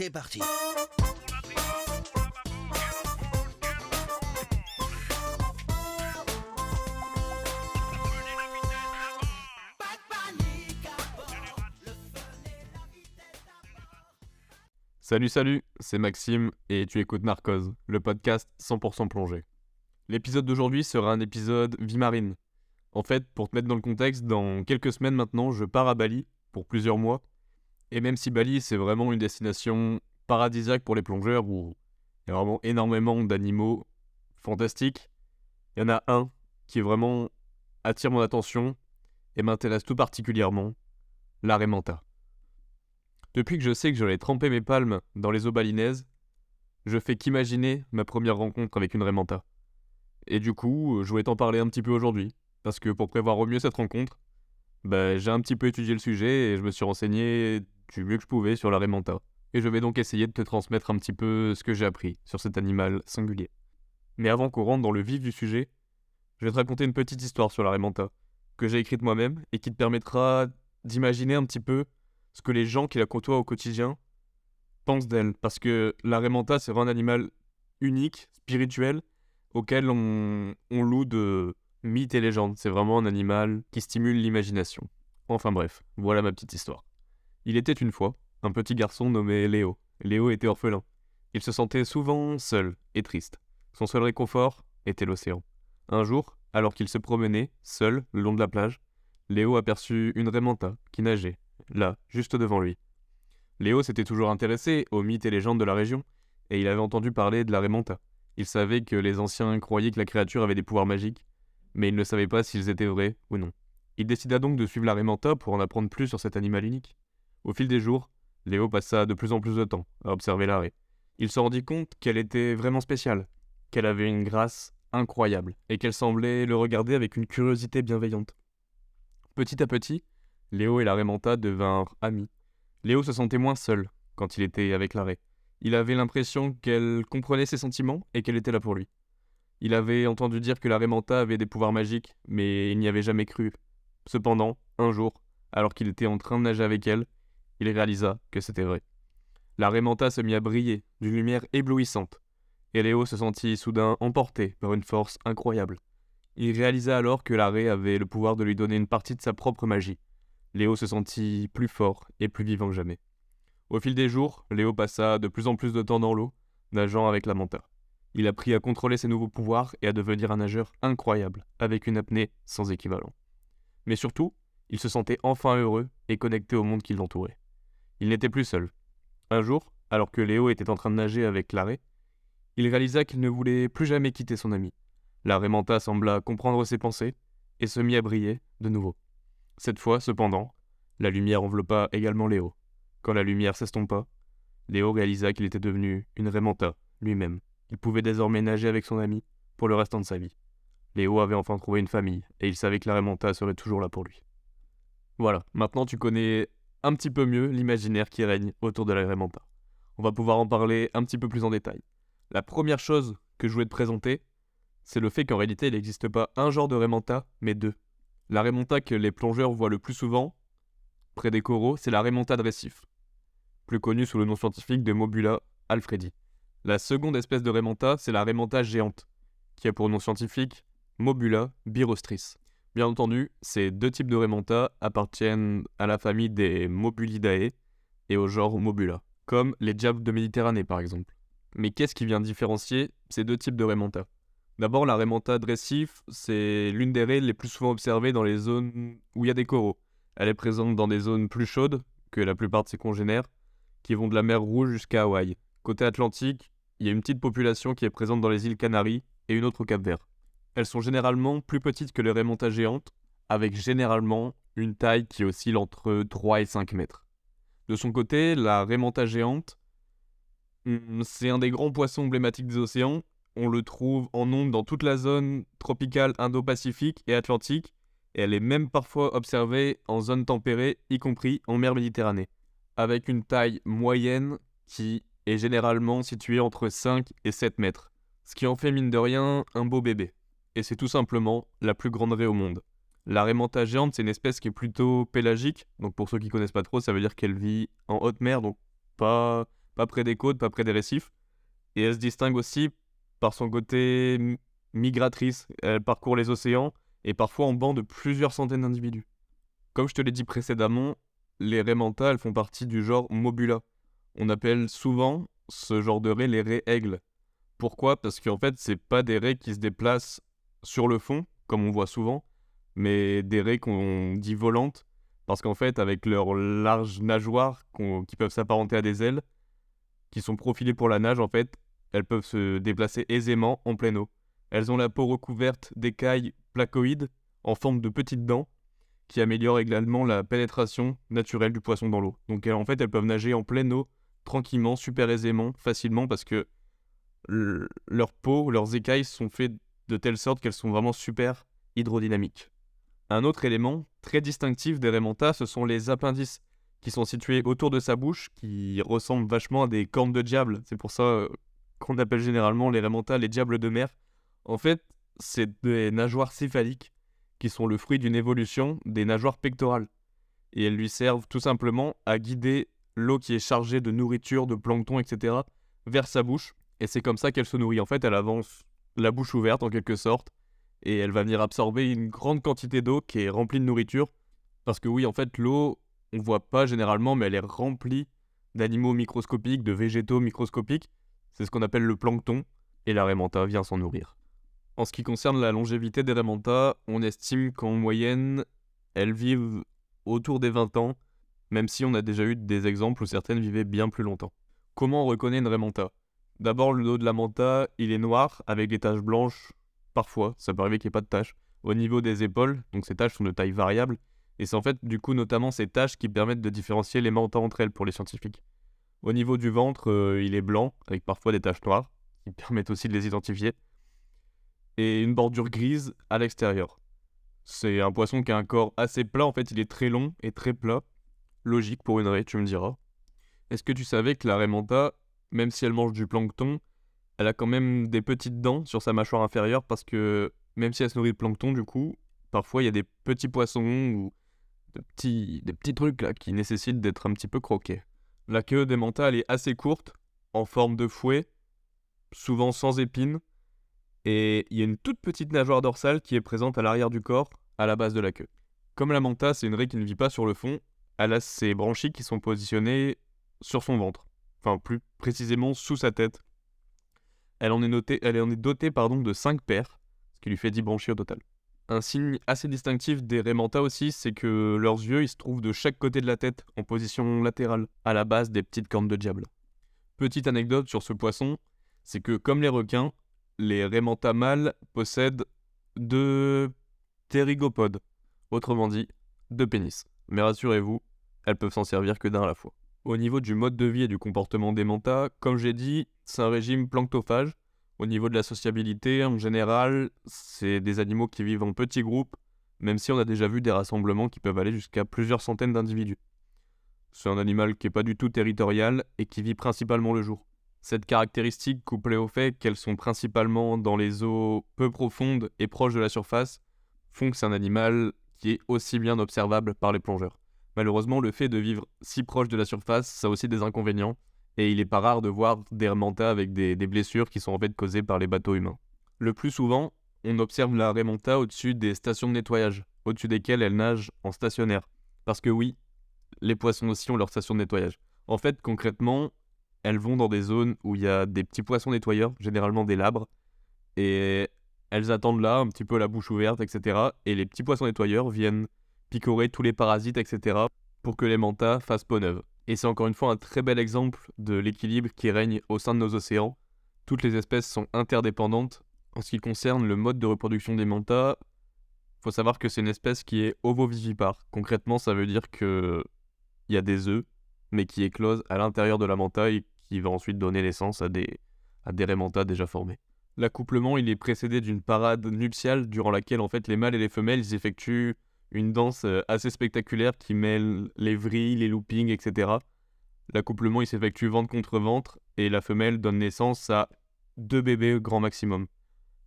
c'est parti. Salut, salut, c'est Maxime et tu écoutes Narcose, le podcast 100% plongé. L'épisode d'aujourd'hui sera un épisode vie marine. En fait, pour te mettre dans le contexte, dans quelques semaines maintenant, je pars à Bali pour plusieurs mois. Et même si Bali, c'est vraiment une destination paradisiaque pour les plongeurs où il y a vraiment énormément d'animaux fantastiques, il y en a un qui vraiment attire mon attention et m'intéresse tout particulièrement, l'arrêt manta. Depuis que je sais que j'allais tremper mes palmes dans les eaux balinaises, je fais qu'imaginer ma première rencontre avec une Raymanta. Et du coup, je voulais t'en parler un petit peu aujourd'hui, parce que pour prévoir au mieux cette rencontre, bah, j'ai un petit peu étudié le sujet et je me suis renseigné du mieux que je pouvais sur la Raymanta. Et je vais donc essayer de te transmettre un petit peu ce que j'ai appris sur cet animal singulier. Mais avant qu'on rentre dans le vif du sujet, je vais te raconter une petite histoire sur la Raymanta, que j'ai écrite moi-même et qui te permettra d'imaginer un petit peu ce que les gens qui la côtoient au quotidien pensent d'elle. Parce que la Raymanta, c'est vraiment un animal unique, spirituel, auquel on, on loue de mythes et légendes. C'est vraiment un animal qui stimule l'imagination. Enfin bref, voilà ma petite histoire. Il était une fois un petit garçon nommé Léo. Léo était orphelin. Il se sentait souvent seul et triste. Son seul réconfort était l'océan. Un jour, alors qu'il se promenait, seul, le long de la plage, Léo aperçut une Raymanta qui nageait là, juste devant lui. Léo s'était toujours intéressé aux mythes et légendes de la région, et il avait entendu parler de la Raymanta. Il savait que les anciens croyaient que la créature avait des pouvoirs magiques, mais il ne savait pas s'ils étaient vrais ou non. Il décida donc de suivre la Raymanta pour en apprendre plus sur cet animal unique. Au fil des jours, Léo passa de plus en plus de temps à observer l'arrêt. Il se rendit compte qu'elle était vraiment spéciale, qu'elle avait une grâce incroyable, et qu'elle semblait le regarder avec une curiosité bienveillante. Petit à petit, Léo et la Raymanta devinrent amis. Léo se sentait moins seul quand il était avec l'arrêt. Il avait l'impression qu'elle comprenait ses sentiments et qu'elle était là pour lui. Il avait entendu dire que la Raymanta avait des pouvoirs magiques, mais il n'y avait jamais cru. Cependant, un jour, alors qu'il était en train de nager avec elle, il réalisa que c'était vrai. La Raymanta se mit à briller d'une lumière éblouissante, et Léo se sentit soudain emporté par une force incroyable. Il réalisa alors que l'arrêt avait le pouvoir de lui donner une partie de sa propre magie. Léo se sentit plus fort et plus vivant que jamais. Au fil des jours, Léo passa de plus en plus de temps dans l'eau, nageant avec la manta. Il apprit à contrôler ses nouveaux pouvoirs et à devenir un nageur incroyable, avec une apnée sans équivalent. Mais surtout, il se sentait enfin heureux et connecté au monde qui l'entourait. Il n'était plus seul. Un jour, alors que Léo était en train de nager avec l'arrêt, il réalisa qu'il ne voulait plus jamais quitter son ami. L'arrêt manta sembla comprendre ses pensées et se mit à briller de nouveau. Cette fois, cependant, la lumière enveloppa également Léo. Quand la lumière s'estompa, Léo réalisa qu'il était devenu une Raymanta lui-même. Il pouvait désormais nager avec son ami pour le restant de sa vie. Léo avait enfin trouvé une famille, et il savait que la Raymanta serait toujours là pour lui. Voilà, maintenant tu connais un petit peu mieux l'imaginaire qui règne autour de la Raymanta. On va pouvoir en parler un petit peu plus en détail. La première chose que je voulais te présenter, c'est le fait qu'en réalité il n'existe pas un genre de Raymanta, mais deux. La remonta que les plongeurs voient le plus souvent, près des coraux, c'est la remonta de récif, plus connue sous le nom scientifique de Mobula alfredi. La seconde espèce de remonta, c'est la remonta géante, qui a pour nom scientifique Mobula birostris. Bien entendu, ces deux types de remonta appartiennent à la famille des Mobulidae et au genre Mobula, comme les diables de Méditerranée par exemple. Mais qu'est-ce qui vient différencier ces deux types de remonta? D'abord, la Raymanta récif, c'est l'une des raies les plus souvent observées dans les zones où il y a des coraux. Elle est présente dans des zones plus chaudes que la plupart de ses congénères, qui vont de la mer Rouge jusqu'à Hawaï. Côté Atlantique, il y a une petite population qui est présente dans les îles Canaries et une autre au Cap-Vert. Elles sont généralement plus petites que les Raymontas géantes, avec généralement une taille qui oscille entre 3 et 5 mètres. De son côté, la Raymanta géante, hmm, c'est un des grands poissons emblématiques des océans on le trouve en nombre dans toute la zone tropicale Indo-Pacifique et Atlantique, et elle est même parfois observée en zone tempérée, y compris en mer Méditerranée, avec une taille moyenne qui est généralement située entre 5 et 7 mètres, ce qui en fait mine de rien un beau bébé. Et c'est tout simplement la plus grande raie au monde. La raie géante, c'est une espèce qui est plutôt pélagique, donc pour ceux qui connaissent pas trop, ça veut dire qu'elle vit en haute mer, donc pas pas près des côtes, pas près des récifs. Et elle se distingue aussi par son côté migratrice. Elle parcourt les océans et parfois en banc de plusieurs centaines d'individus. Comme je te l'ai dit précédemment, les raies elles font partie du genre Mobula. On appelle souvent ce genre de raies les raies aigles. Pourquoi? Parce qu'en fait, c'est pas des raies qui se déplacent sur le fond, comme on voit souvent, mais des raies qu'on dit volantes, parce qu'en fait, avec leurs larges nageoires qui peuvent s'apparenter à des ailes, qui sont profilées pour la nage, en fait, elles peuvent se déplacer aisément en pleine eau. Elles ont la peau recouverte d'écailles placoïdes en forme de petites dents qui améliorent également la pénétration naturelle du poisson dans l'eau. Donc en fait, elles peuvent nager en pleine eau tranquillement, super aisément, facilement parce que leur peau, leurs écailles sont faites de telle sorte qu'elles sont vraiment super hydrodynamiques. Un autre élément très distinctif des Raimentas, ce sont les appendices qui sont situés autour de sa bouche, qui ressemblent vachement à des cornes de diable. C'est pour ça euh, qu'on appelle généralement les Raimentas les diables de mer. En fait, c'est des nageoires céphaliques qui sont le fruit d'une évolution des nageoires pectorales. Et elles lui servent tout simplement à guider l'eau qui est chargée de nourriture, de plancton, etc., vers sa bouche. Et c'est comme ça qu'elle se nourrit. En fait, elle avance la bouche ouverte en quelque sorte, et elle va venir absorber une grande quantité d'eau qui est remplie de nourriture. Parce que oui, en fait, l'eau, on ne voit pas généralement, mais elle est remplie d'animaux microscopiques, de végétaux microscopiques. C'est ce qu'on appelle le plancton, et la Raimanta vient s'en nourrir. En ce qui concerne la longévité des Raimanta, on estime qu'en moyenne, elles vivent autour des 20 ans, même si on a déjà eu des exemples où certaines vivaient bien plus longtemps. Comment on reconnaît une Raimanta? D'abord, le dos de la manta, il est noir avec des taches blanches, parfois, ça peut arriver qu'il n'y ait pas de taches, au niveau des épaules, donc ces taches sont de taille variable, et c'est en fait du coup notamment ces taches qui permettent de différencier les mantas entre elles pour les scientifiques. Au niveau du ventre, euh, il est blanc, avec parfois des taches noires, qui permettent aussi de les identifier, et une bordure grise à l'extérieur. C'est un poisson qui a un corps assez plat, en fait il est très long et très plat. Logique pour une raie, tu me diras. Est-ce que tu savais que la raie manta, même si elle mange du plancton, elle a quand même des petites dents sur sa mâchoire inférieure parce que même si elle se nourrit de plancton, du coup, parfois il y a des petits poissons ou des petits trucs là qui nécessitent d'être un petit peu croqués. La queue des mantas, elle est assez courte, en forme de fouet, souvent sans épines, et il y a une toute petite nageoire dorsale qui est présente à l'arrière du corps, à la base de la queue. Comme la manta, c'est une raie qui ne vit pas sur le fond, elle a ses branchies qui sont positionnées sur son ventre enfin plus précisément sous sa tête. Elle en est, dotée pardon, de 5 paires, ce qui lui fait 10 branchies au total. Un signe assez distinctif des Raimanta aussi, c'est que leurs yeux se trouvent de chaque côté de la tête, en position latérale, à la base des petites cornes de diable. Petite anecdote sur ce poisson, c'est que comme les requins, les Raimanta mâles possèdent deux ptérygopodes, autrement dit, deux pénis. Mais rassurez-vous, elles peuvent s'en servir que d'un à la fois. Au niveau du mode de vie et du comportement des mantas, comme j'ai dit, c'est un régime planctophage. Au niveau de la sociabilité, en général, c'est des animaux qui vivent en petits groupes, même si on a déjà vu des rassemblements qui peuvent aller jusqu'à plusieurs centaines d'individus. C'est un animal qui n'est pas du tout territorial et qui vit principalement le jour. Cette caractéristique, couplée au fait qu'elles sont principalement dans les eaux peu profondes et proches de la surface, font que c'est un animal qui est aussi bien observable par les plongeurs. Malheureusement, le fait de vivre si proche de la surface, ça a aussi des inconvénients, et il n'est pas rare de voir des remontas avec des, blessures qui sont en fait causées par les bateaux humains. Le plus souvent, on observe la remonta au-dessus des stations de nettoyage, au-dessus desquelles elle nage en stationnaire. Parce que oui, les poissons aussi ont leur station de nettoyage. En fait, concrètement, elles vont dans des zones où il y a des petits poissons nettoyeurs, généralement des labres, et elles attendent là, un petit peu la bouche ouverte, etc. Et les petits poissons nettoyeurs viennent picorer tous les parasites, etc. pour que les mantas fassent peau neuve. Et c'est encore une fois un très bel exemple de l'équilibre qui règne au sein de nos océans. Toutes les espèces sont interdépendantes. En ce qui concerne le mode de reproduction des mantas, faut savoir que c'est une espèce qui est ovovivipare. Concrètement, ça veut dire que il y a des œufs, mais qui éclosent à l'intérieur de la manta et qui va ensuite donner naissance à des, à déjà formés. L'accouplement, il est précédé d'une parade nuptiale durant laquelle en fait les mâles et les femelles ils effectuent une danse euh, assez spectaculaire qui mêle les vrilles, les loopings, etc. L'accouplement il s'effectue ventre contre ventre et la femelle donne naissance à deux bébés grand maximum.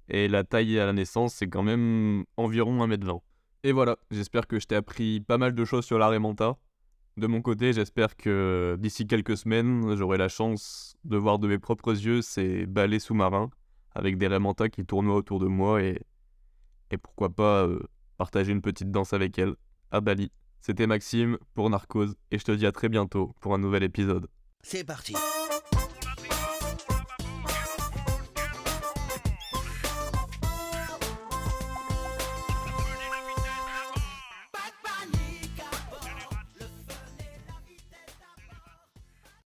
Et la taille à la naissance c'est quand même environ 1m20. Et voilà, j'espère que je t'ai appris pas mal de choses sur la Manta. De mon côté, j'espère que d'ici quelques semaines, j'aurai la chance de voir de mes propres yeux ces balais sous-marins avec des Raymanta qui tournoient autour de moi et, et pourquoi pas euh, partager une petite danse avec elles à Bali. C'était Maxime pour Narcose et je te dis à très bientôt pour un nouvel épisode. C'est parti.